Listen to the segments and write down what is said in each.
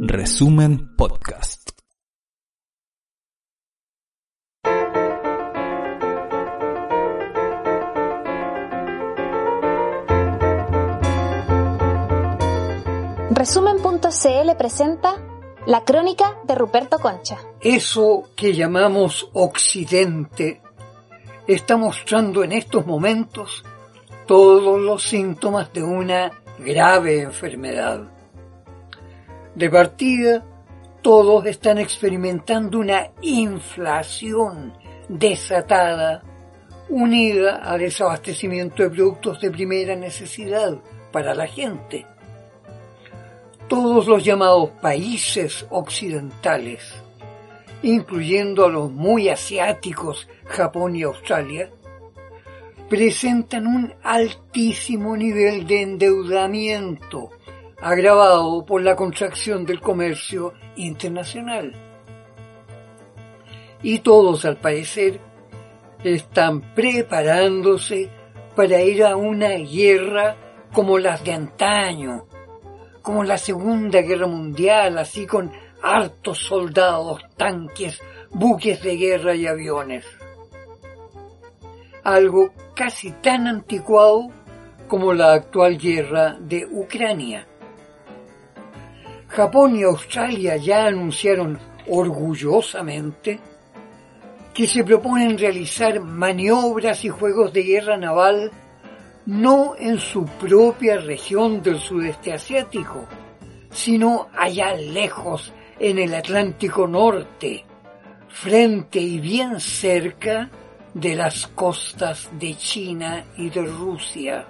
Resumen Podcast. Resumen.cl presenta la crónica de Ruperto Concha. Eso que llamamos Occidente está mostrando en estos momentos todos los síntomas de una grave enfermedad. De partida, todos están experimentando una inflación desatada, unida a desabastecimiento de productos de primera necesidad para la gente. Todos los llamados países occidentales, incluyendo a los muy asiáticos Japón y Australia, presentan un altísimo nivel de endeudamiento agravado por la contracción del comercio internacional. Y todos, al parecer, están preparándose para ir a una guerra como las de antaño, como la Segunda Guerra Mundial, así con hartos soldados, tanques, buques de guerra y aviones. Algo casi tan anticuado como la actual guerra de Ucrania. Japón y Australia ya anunciaron orgullosamente que se proponen realizar maniobras y juegos de guerra naval no en su propia región del sudeste asiático, sino allá lejos en el Atlántico Norte, frente y bien cerca de las costas de China y de Rusia.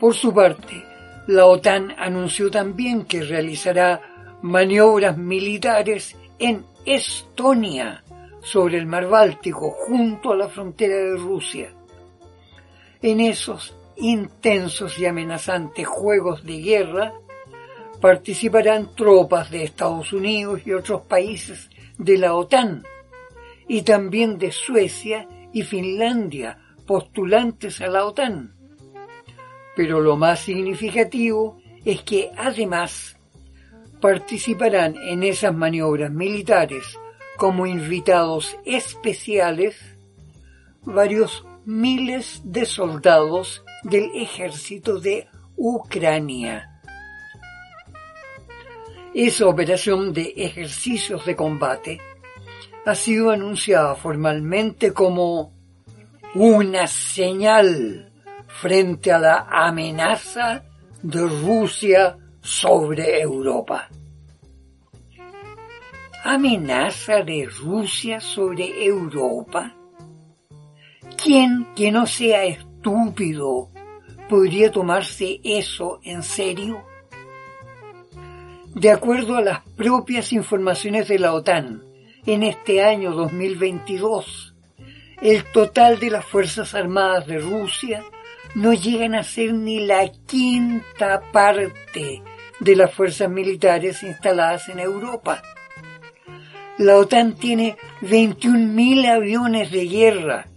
Por su parte, la OTAN anunció también que realizará maniobras militares en Estonia, sobre el mar Báltico, junto a la frontera de Rusia. En esos intensos y amenazantes juegos de guerra participarán tropas de Estados Unidos y otros países de la OTAN, y también de Suecia y Finlandia, postulantes a la OTAN. Pero lo más significativo es que además participarán en esas maniobras militares como invitados especiales varios miles de soldados del ejército de Ucrania. Esa operación de ejercicios de combate ha sido anunciada formalmente como una señal frente a la amenaza de Rusia sobre Europa. ¿Amenaza de Rusia sobre Europa? ¿Quién que no sea estúpido podría tomarse eso en serio? De acuerdo a las propias informaciones de la OTAN, en este año 2022, el total de las Fuerzas Armadas de Rusia no llegan a ser ni la quinta parte de las fuerzas militares instaladas en Europa. La OTAN tiene 21.000 aviones de guerra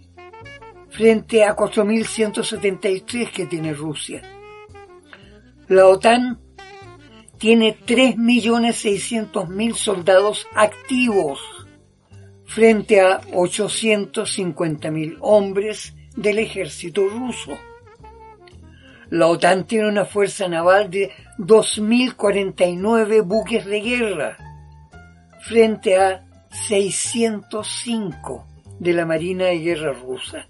frente a 4.173 que tiene Rusia. La OTAN tiene 3.600.000 soldados activos frente a 850.000 hombres del ejército ruso. La OTAN tiene una fuerza naval de 2.049 buques de guerra frente a 605 de la Marina de Guerra rusa.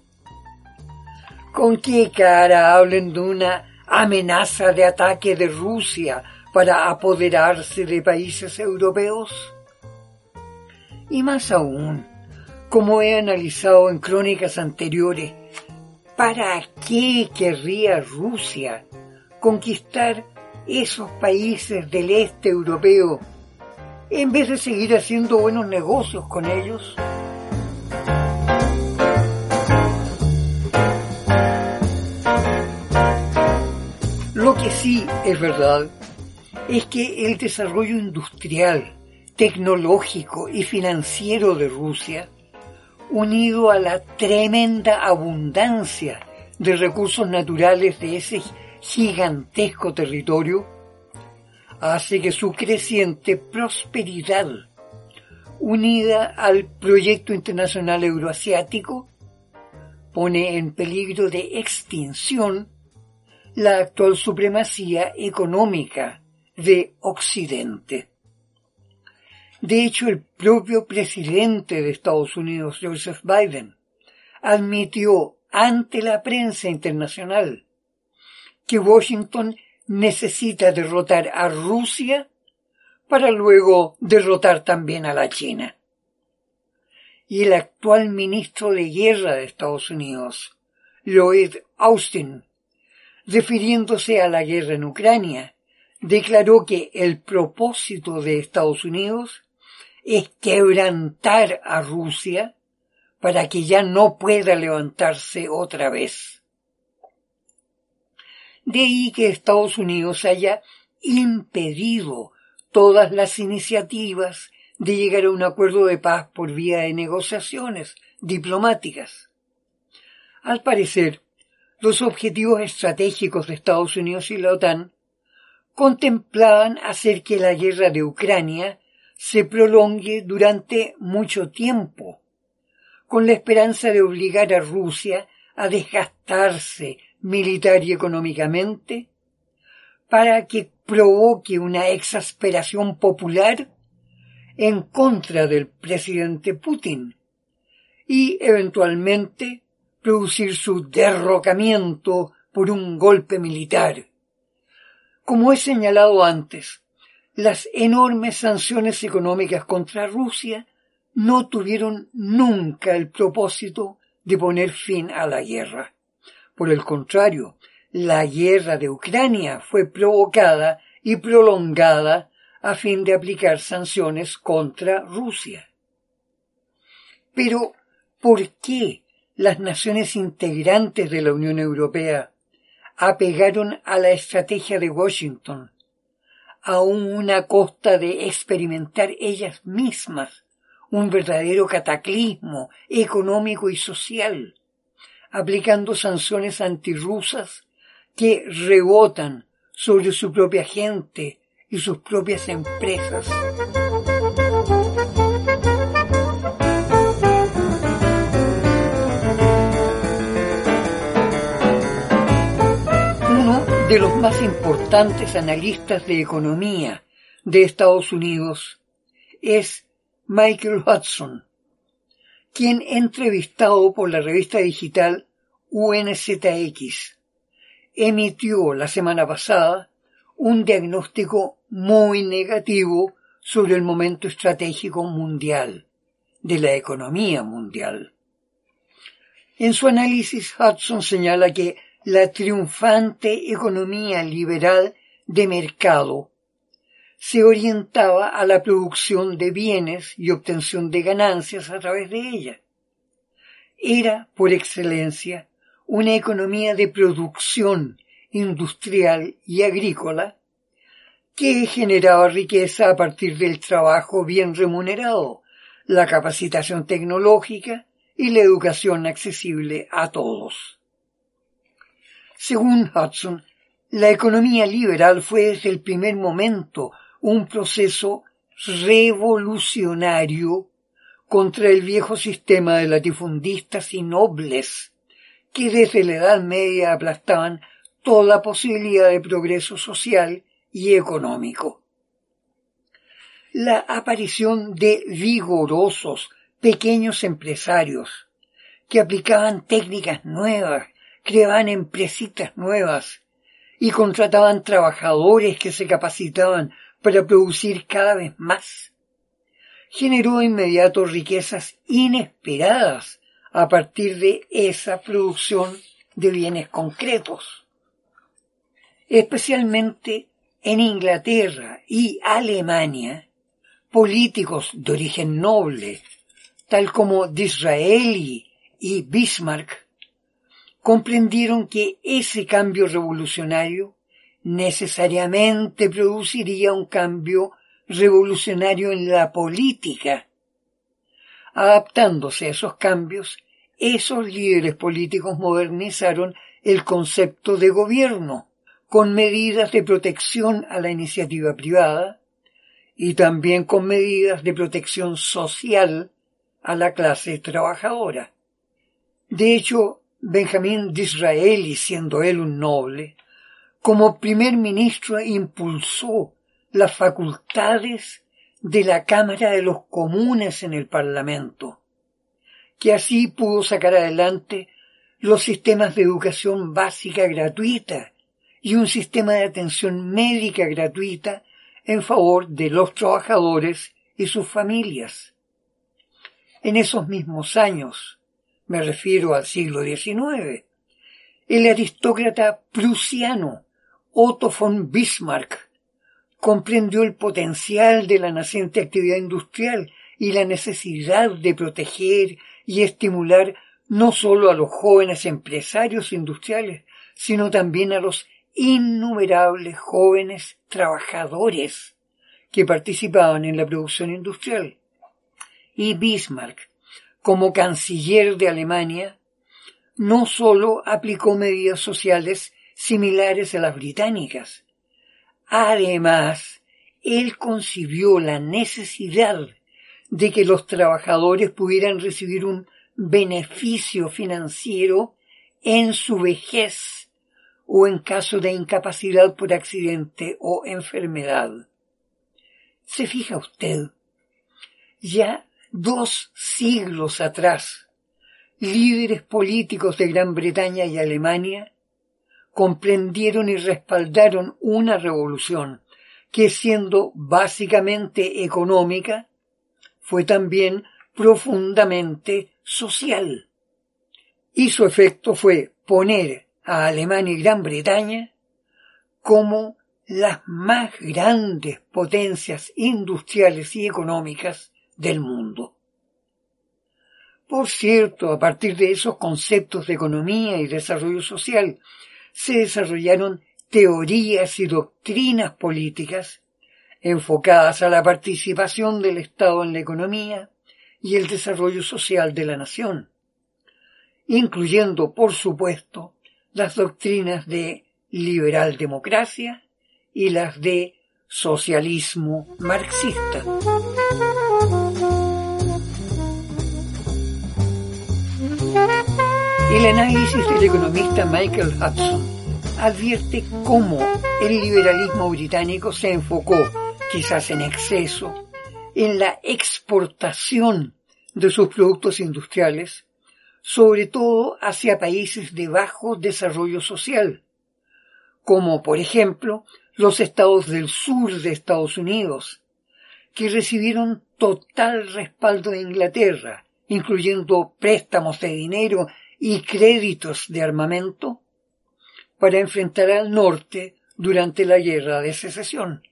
¿Con qué cara hablen de una amenaza de ataque de Rusia para apoderarse de países europeos? Y más aún, como he analizado en crónicas anteriores, ¿Para qué querría Rusia conquistar esos países del este europeo en vez de seguir haciendo buenos negocios con ellos? Lo que sí es verdad es que el desarrollo industrial, tecnológico y financiero de Rusia unido a la tremenda abundancia de recursos naturales de ese gigantesco territorio, hace que su creciente prosperidad, unida al proyecto internacional euroasiático, pone en peligro de extinción la actual supremacía económica de Occidente. De hecho, el propio presidente de Estados Unidos, Joseph Biden, admitió ante la prensa internacional que Washington necesita derrotar a Rusia para luego derrotar también a la China. Y el actual ministro de Guerra de Estados Unidos, Lloyd Austin, refiriéndose a la guerra en Ucrania, declaró que el propósito de Estados Unidos es quebrantar a Rusia para que ya no pueda levantarse otra vez. De ahí que Estados Unidos haya impedido todas las iniciativas de llegar a un acuerdo de paz por vía de negociaciones diplomáticas. Al parecer, los objetivos estratégicos de Estados Unidos y la OTAN contemplaban hacer que la guerra de Ucrania se prolongue durante mucho tiempo, con la esperanza de obligar a Rusia a desgastarse militar y económicamente, para que provoque una exasperación popular en contra del presidente Putin y eventualmente producir su derrocamiento por un golpe militar. Como he señalado antes, las enormes sanciones económicas contra Rusia no tuvieron nunca el propósito de poner fin a la guerra. Por el contrario, la guerra de Ucrania fue provocada y prolongada a fin de aplicar sanciones contra Rusia. Pero, ¿por qué las naciones integrantes de la Unión Europea apegaron a la estrategia de Washington, aún una costa de experimentar ellas mismas un verdadero cataclismo económico y social, aplicando sanciones antirrusas que rebotan sobre su propia gente y sus propias empresas. De los más importantes analistas de economía de Estados Unidos es Michael Hudson, quien entrevistado por la revista digital UNZX emitió la semana pasada un diagnóstico muy negativo sobre el momento estratégico mundial, de la economía mundial. En su análisis, Hudson señala que la triunfante economía liberal de mercado se orientaba a la producción de bienes y obtención de ganancias a través de ella. Era, por excelencia, una economía de producción industrial y agrícola que generaba riqueza a partir del trabajo bien remunerado, la capacitación tecnológica y la educación accesible a todos. Según Hudson, la economía liberal fue desde el primer momento un proceso revolucionario contra el viejo sistema de latifundistas y nobles que desde la Edad Media aplastaban toda posibilidad de progreso social y económico. La aparición de vigorosos pequeños empresarios que aplicaban técnicas nuevas, creaban empresitas nuevas y contrataban trabajadores que se capacitaban para producir cada vez más. Generó inmediato riquezas inesperadas a partir de esa producción de bienes concretos. Especialmente en Inglaterra y Alemania, políticos de origen noble, tal como Disraeli y Bismarck, comprendieron que ese cambio revolucionario necesariamente produciría un cambio revolucionario en la política. Adaptándose a esos cambios, esos líderes políticos modernizaron el concepto de gobierno, con medidas de protección a la iniciativa privada y también con medidas de protección social a la clase trabajadora. De hecho, Benjamín Disraeli, siendo él un noble, como primer ministro impulsó las facultades de la Cámara de los Comunes en el Parlamento, que así pudo sacar adelante los sistemas de educación básica gratuita y un sistema de atención médica gratuita en favor de los trabajadores y sus familias. En esos mismos años, me refiero al siglo XIX, el aristócrata prusiano Otto von Bismarck comprendió el potencial de la naciente actividad industrial y la necesidad de proteger y estimular no solo a los jóvenes empresarios industriales, sino también a los innumerables jóvenes trabajadores que participaban en la producción industrial. Y Bismarck, como canciller de Alemania, no sólo aplicó medidas sociales similares a las británicas, además, él concibió la necesidad de que los trabajadores pudieran recibir un beneficio financiero en su vejez o en caso de incapacidad por accidente o enfermedad. ¿Se fija usted? Ya dos siglos atrás, líderes políticos de Gran Bretaña y Alemania comprendieron y respaldaron una revolución que siendo básicamente económica, fue también profundamente social. Y su efecto fue poner a Alemania y Gran Bretaña como las más grandes potencias industriales y económicas del mundo. Por cierto, a partir de esos conceptos de economía y desarrollo social, se desarrollaron teorías y doctrinas políticas enfocadas a la participación del Estado en la economía y el desarrollo social de la nación, incluyendo, por supuesto, las doctrinas de liberal democracia y las de socialismo marxista. El análisis del economista Michael Hudson advierte cómo el liberalismo británico se enfocó, quizás en exceso, en la exportación de sus productos industriales sobre todo hacia países de bajo desarrollo social, como por ejemplo los estados del sur de Estados Unidos, que recibieron total respaldo de Inglaterra, incluyendo préstamos de dinero y créditos de armamento, para enfrentar al norte durante la guerra de secesión.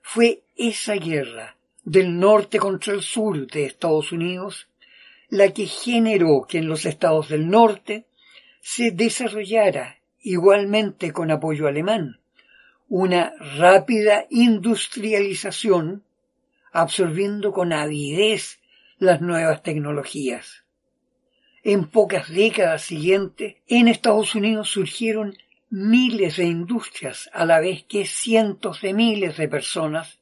Fue esa guerra del norte contra el sur de Estados Unidos la que generó que en los estados del norte se desarrollara, igualmente con apoyo alemán, una rápida industrialización, absorbiendo con avidez las nuevas tecnologías. En pocas décadas siguientes, en Estados Unidos surgieron miles de industrias a la vez que cientos de miles de personas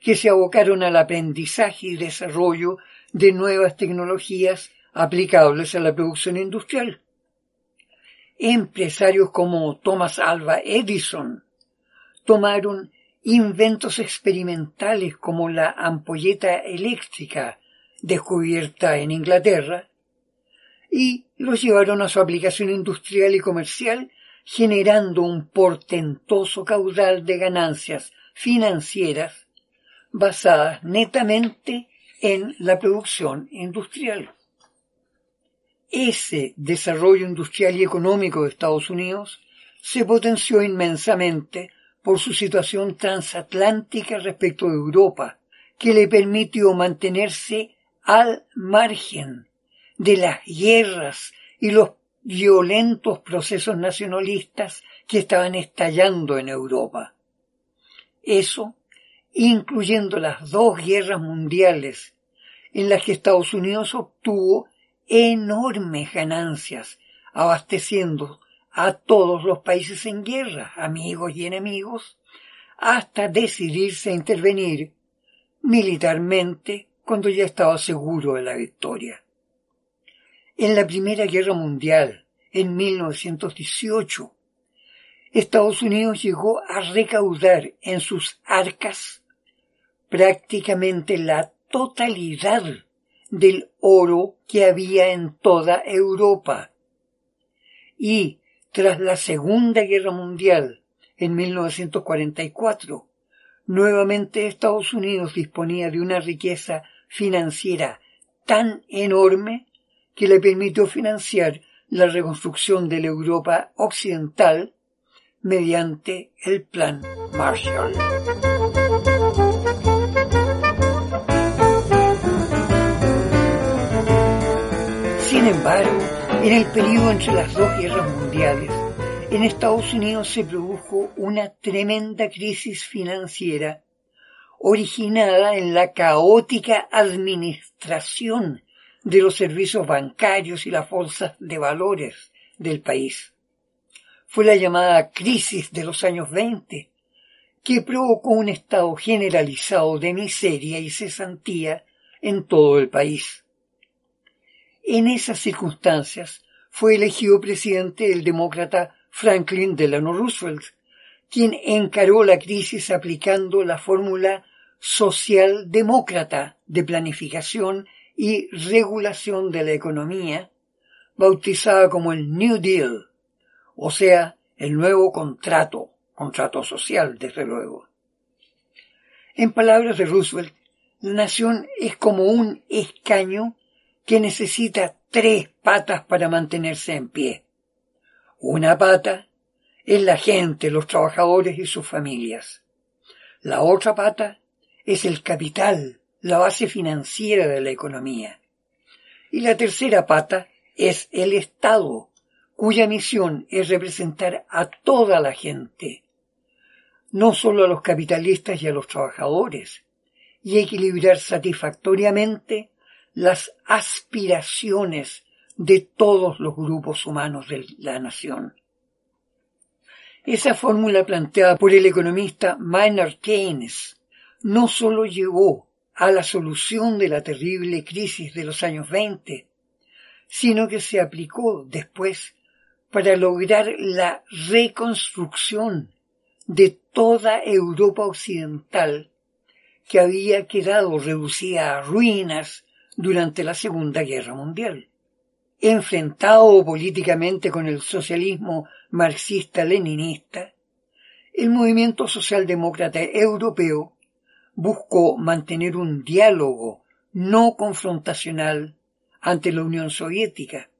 que se abocaron al aprendizaje y desarrollo de nuevas tecnologías aplicables a la producción industrial. Empresarios como Thomas Alva Edison tomaron inventos experimentales como la ampolleta eléctrica descubierta en Inglaterra y los llevaron a su aplicación industrial y comercial generando un portentoso caudal de ganancias financieras basadas netamente en la producción industrial. Ese desarrollo industrial y económico de Estados Unidos se potenció inmensamente por su situación transatlántica respecto de Europa, que le permitió mantenerse al margen de las guerras y los violentos procesos nacionalistas que estaban estallando en Europa. Eso incluyendo las dos guerras mundiales en las que Estados Unidos obtuvo enormes ganancias abasteciendo a todos los países en guerra, amigos y enemigos, hasta decidirse a intervenir militarmente cuando ya estaba seguro de la victoria. En la Primera Guerra Mundial, en 1918, Estados Unidos llegó a recaudar en sus arcas prácticamente la totalidad del oro que había en toda Europa. Y tras la Segunda Guerra Mundial, en 1944, nuevamente Estados Unidos disponía de una riqueza financiera tan enorme que le permitió financiar la reconstrucción de la Europa occidental mediante el Plan Marshall. Sin embargo, en el periodo entre las dos guerras mundiales, en Estados Unidos se produjo una tremenda crisis financiera originada en la caótica administración de los servicios bancarios y las bolsas de valores del país. Fue la llamada crisis de los años 20, que provocó un estado generalizado de miseria y cesantía en todo el país. En esas circunstancias fue elegido presidente el demócrata Franklin Delano Roosevelt, quien encaró la crisis aplicando la fórmula socialdemócrata de planificación y regulación de la economía, bautizada como el New Deal, o sea, el nuevo contrato, contrato social, desde luego. En palabras de Roosevelt, la nación es como un escaño que necesita tres patas para mantenerse en pie. Una pata es la gente, los trabajadores y sus familias. La otra pata es el capital, la base financiera de la economía. Y la tercera pata es el Estado, cuya misión es representar a toda la gente, no solo a los capitalistas y a los trabajadores, y equilibrar satisfactoriamente las aspiraciones de todos los grupos humanos de la nación. Esa fórmula planteada por el economista Maynard Keynes no solo llevó a la solución de la terrible crisis de los años 20, sino que se aplicó después para lograr la reconstrucción de toda Europa occidental que había quedado reducida a ruinas durante la Segunda Guerra Mundial. Enfrentado políticamente con el socialismo marxista-leninista, el movimiento socialdemócrata europeo buscó mantener un diálogo no confrontacional ante la Unión Soviética,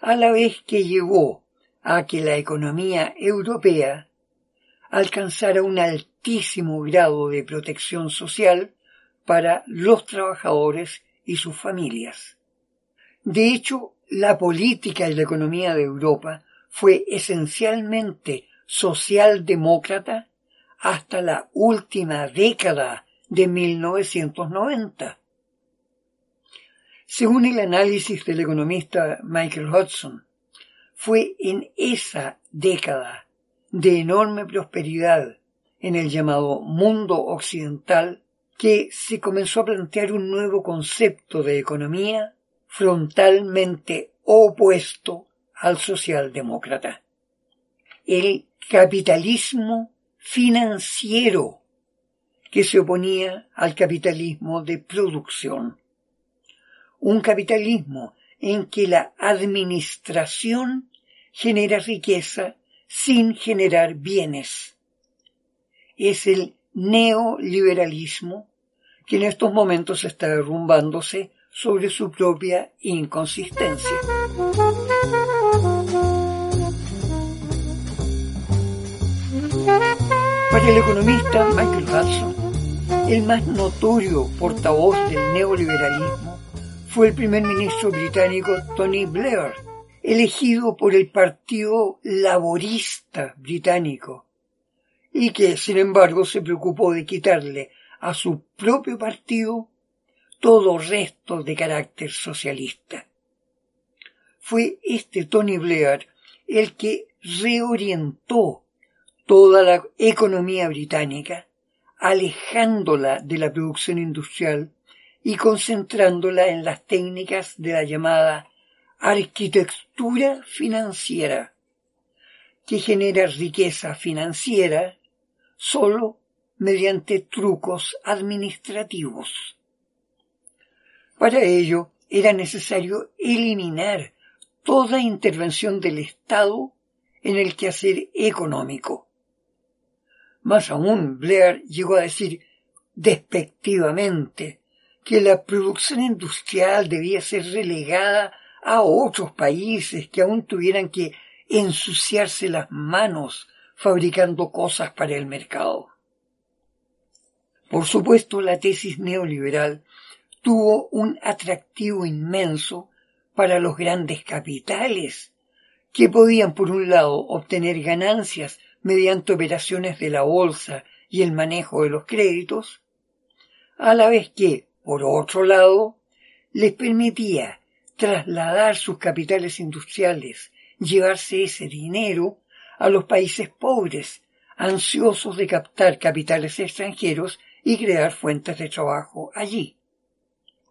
a la vez que llevó a que la economía europea alcanzara un altísimo grado de protección social para los trabajadores y sus familias. De hecho, la política y la economía de Europa fue esencialmente socialdemócrata hasta la última década de 1990. Según el análisis del economista Michael Hudson, fue en esa década de enorme prosperidad en el llamado mundo occidental que se comenzó a plantear un nuevo concepto de economía frontalmente opuesto al socialdemócrata. El capitalismo financiero que se oponía al capitalismo de producción. Un capitalismo en que la administración genera riqueza sin generar bienes. Es el neoliberalismo que en estos momentos está derrumbándose sobre su propia inconsistencia. El economista Michael Hudson, el más notorio portavoz del neoliberalismo fue el primer ministro británico Tony Blair, elegido por el Partido Laborista británico y que, sin embargo, se preocupó de quitarle a su propio partido todo resto de carácter socialista. Fue este Tony Blair el que reorientó toda la economía británica, alejándola de la producción industrial y concentrándola en las técnicas de la llamada arquitectura financiera, que genera riqueza financiera solo mediante trucos administrativos. Para ello era necesario eliminar toda intervención del Estado en el quehacer económico. Más aún, Blair llegó a decir despectivamente que la producción industrial debía ser relegada a otros países que aún tuvieran que ensuciarse las manos fabricando cosas para el mercado. Por supuesto, la tesis neoliberal tuvo un atractivo inmenso para los grandes capitales, que podían, por un lado, obtener ganancias mediante operaciones de la bolsa y el manejo de los créditos, a la vez que, por otro lado, les permitía trasladar sus capitales industriales, llevarse ese dinero a los países pobres, ansiosos de captar capitales extranjeros y crear fuentes de trabajo allí.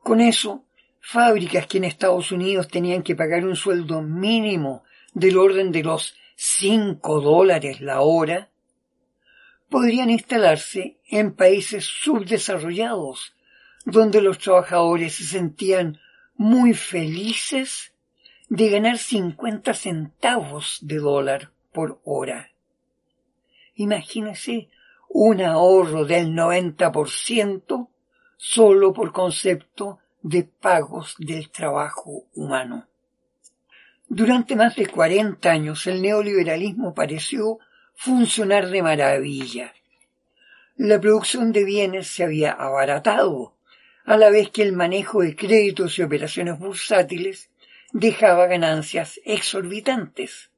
Con eso, fábricas que en Estados Unidos tenían que pagar un sueldo mínimo del orden de los cinco dólares la hora, podrían instalarse en países subdesarrollados, donde los trabajadores se sentían muy felices de ganar 50 centavos de dólar por hora. Imagínese un ahorro del 90% solo por concepto de pagos del trabajo humano. Durante más de 40 años el neoliberalismo pareció funcionar de maravilla. La producción de bienes se había abaratado, a la vez que el manejo de créditos y operaciones bursátiles dejaba ganancias exorbitantes.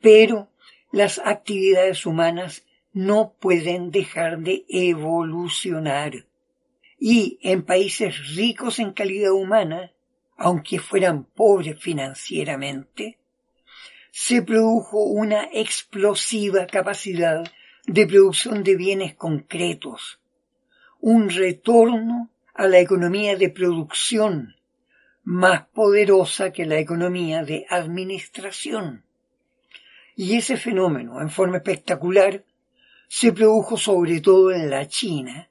Pero las actividades humanas no pueden dejar de evolucionar. Y en países ricos en calidad humana, aunque fueran pobres financieramente, se produjo una explosiva capacidad de producción de bienes concretos, un retorno a la economía de producción más poderosa que la economía de administración. Y ese fenómeno, en forma espectacular, se produjo sobre todo en la China,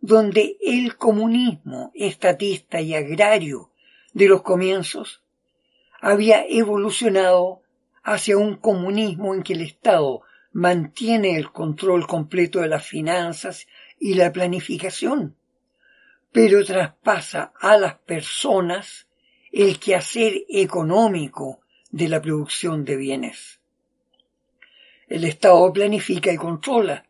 donde el comunismo estatista y agrario de los comienzos había evolucionado hacia un comunismo en que el Estado mantiene el control completo de las finanzas y la planificación, pero traspasa a las personas el quehacer económico de la producción de bienes. El Estado planifica y controla,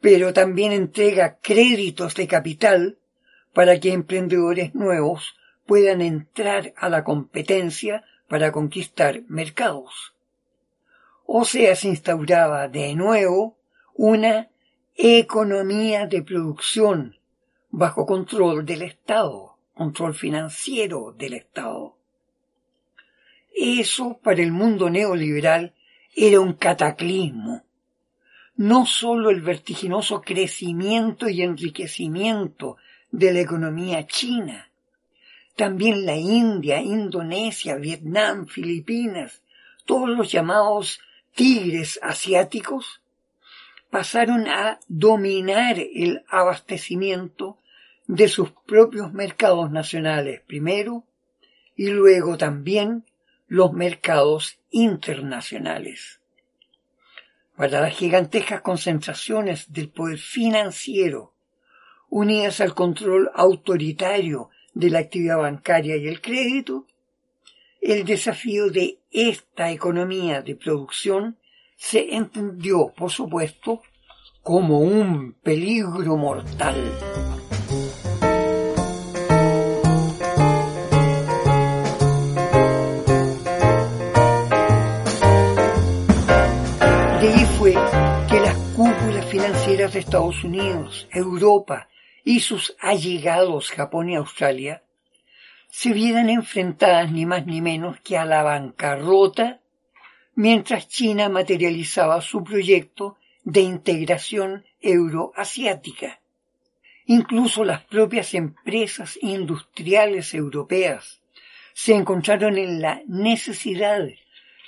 pero también entrega créditos de capital para que emprendedores nuevos puedan entrar a la competencia para conquistar mercados. O sea, se instauraba de nuevo una economía de producción bajo control del Estado, control financiero del Estado. Eso para el mundo neoliberal era un cataclismo. No sólo el vertiginoso crecimiento y enriquecimiento de la economía china, también la India, Indonesia, Vietnam, Filipinas, todos los llamados tigres asiáticos, pasaron a dominar el abastecimiento de sus propios mercados nacionales primero y luego también los mercados internacionales. Para las gigantescas concentraciones del poder financiero, unidas al control autoritario de la actividad bancaria y el crédito, el desafío de esta economía de producción se entendió, por supuesto, como un peligro mortal. financieras de Estados Unidos, Europa y sus allegados Japón y Australia se vieran enfrentadas ni más ni menos que a la bancarrota mientras China materializaba su proyecto de integración euroasiática. Incluso las propias empresas industriales europeas se encontraron en la necesidad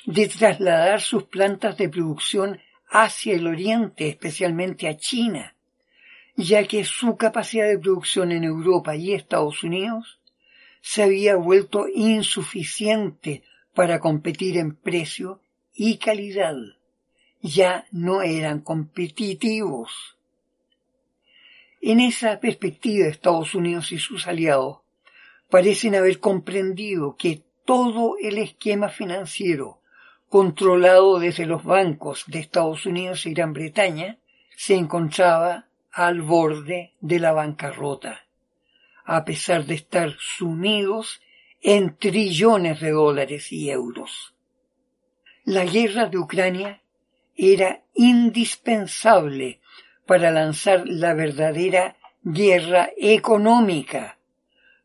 de trasladar sus plantas de producción hacia el oriente, especialmente a China, ya que su capacidad de producción en Europa y Estados Unidos se había vuelto insuficiente para competir en precio y calidad. Ya no eran competitivos. En esa perspectiva, Estados Unidos y sus aliados parecen haber comprendido que todo el esquema financiero controlado desde los bancos de Estados Unidos y Gran Bretaña se encontraba al borde de la bancarrota, a pesar de estar sumidos en trillones de dólares y euros. La guerra de Ucrania era indispensable para lanzar la verdadera guerra económica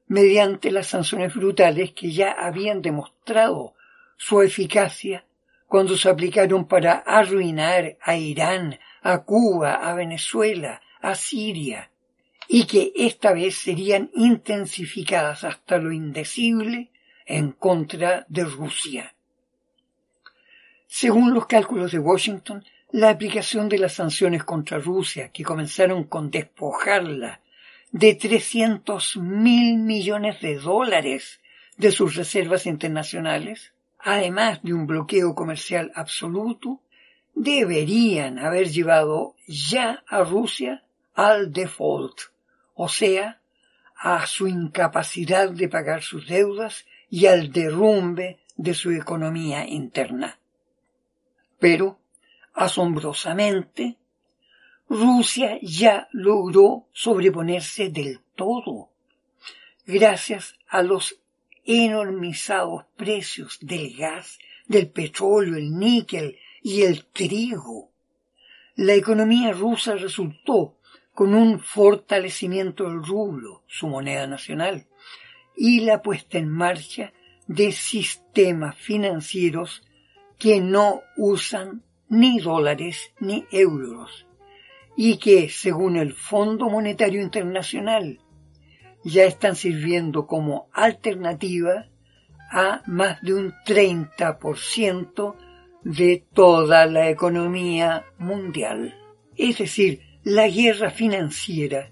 mediante las sanciones brutales que ya habían demostrado su eficacia cuando se aplicaron para arruinar a Irán, a Cuba, a Venezuela, a Siria, y que esta vez serían intensificadas hasta lo indecible en contra de Rusia. Según los cálculos de Washington, la aplicación de las sanciones contra Rusia, que comenzaron con despojarla de 300 mil millones de dólares de sus reservas internacionales, además de un bloqueo comercial absoluto, deberían haber llevado ya a Rusia al default, o sea, a su incapacidad de pagar sus deudas y al derrumbe de su economía interna. Pero, asombrosamente, Rusia ya logró sobreponerse del todo, gracias a los enormizados precios del gas, del petróleo, el níquel y el trigo. La economía rusa resultó con un fortalecimiento del rublo, su moneda nacional, y la puesta en marcha de sistemas financieros que no usan ni dólares ni euros y que, según el Fondo Monetario Internacional, ya están sirviendo como alternativa a más de un 30% de toda la economía mundial. Es decir, la guerra financiera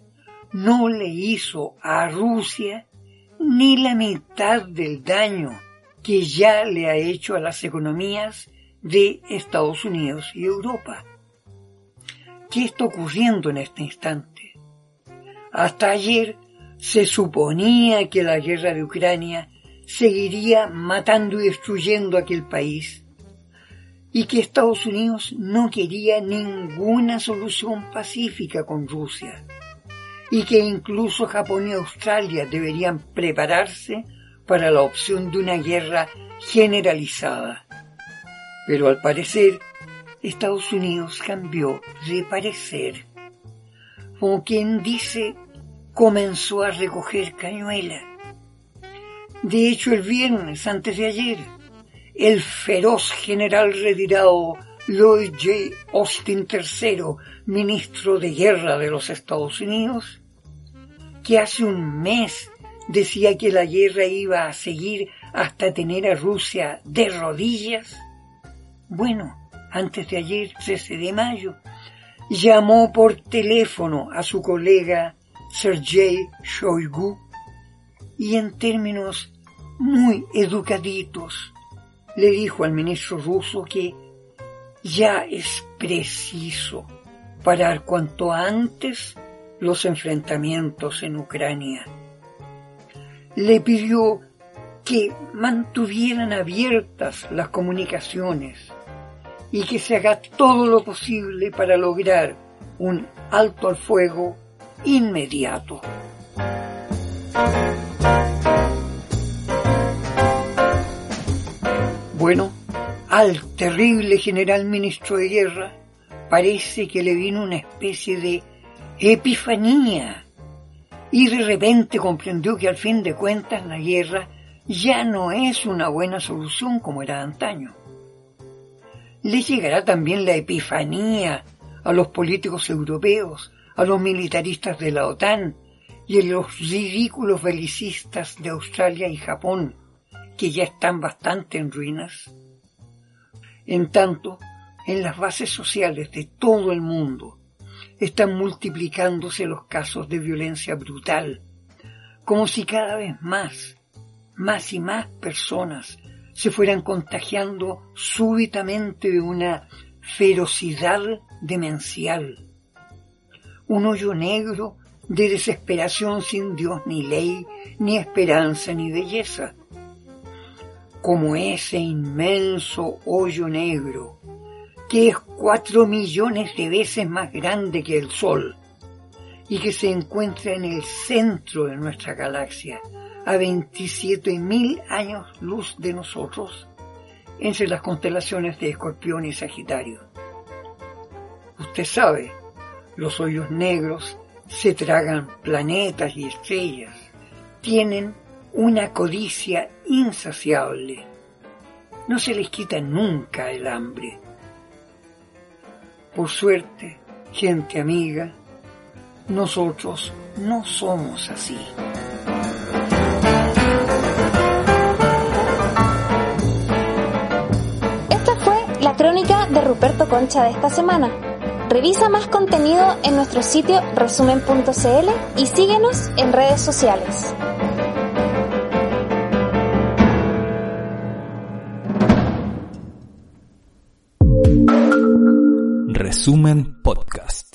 no le hizo a Rusia ni la mitad del daño que ya le ha hecho a las economías de Estados Unidos y Europa. ¿Qué está ocurriendo en este instante? Hasta ayer se suponía que la guerra de Ucrania seguiría matando y destruyendo aquel país y que Estados Unidos no quería ninguna solución pacífica con Rusia y que incluso Japón y Australia deberían prepararse para la opción de una guerra generalizada. Pero al parecer, Estados Unidos cambió de parecer. Como quien dice, comenzó a recoger cañuela. De hecho, el viernes, antes de ayer, el feroz general retirado Lloyd J. Austin III, ministro de Guerra de los Estados Unidos, que hace un mes decía que la guerra iba a seguir hasta tener a Rusia de rodillas. Bueno, antes de ayer, 13 de mayo, llamó por teléfono a su colega Sergei Shoigu y en términos muy educaditos le dijo al ministro ruso que ya es preciso parar cuanto antes los enfrentamientos en Ucrania. Le pidió que mantuvieran abiertas las comunicaciones y que se haga todo lo posible para lograr un alto al fuego inmediato. Bueno, al terrible general ministro de guerra parece que le vino una especie de epifanía y de repente comprendió que al fin de cuentas la guerra ya no es una buena solución como era antaño. les llegará también la epifanía a los políticos europeos, a los militaristas de la OTAN y a los ridículos belicistas de Australia y Japón, que ya están bastante en ruinas. En tanto, en las bases sociales de todo el mundo están multiplicándose los casos de violencia brutal, como si cada vez más, más y más personas se fueran contagiando súbitamente de una ferocidad demencial. Un hoyo negro de desesperación sin Dios ni ley, ni esperanza ni belleza. Como ese inmenso hoyo negro, que es cuatro millones de veces más grande que el Sol y que se encuentra en el centro de nuestra galaxia, a 27.000 años luz de nosotros, entre las constelaciones de Escorpión y Sagitario. Usted sabe, los hoyos negros se tragan planetas y estrellas, tienen una codicia insaciable, no se les quita nunca el hambre. Por suerte, gente amiga, nosotros no somos así. crónica de Ruperto Concha de esta semana. Revisa más contenido en nuestro sitio resumen.cl y síguenos en redes sociales. Resumen Podcast.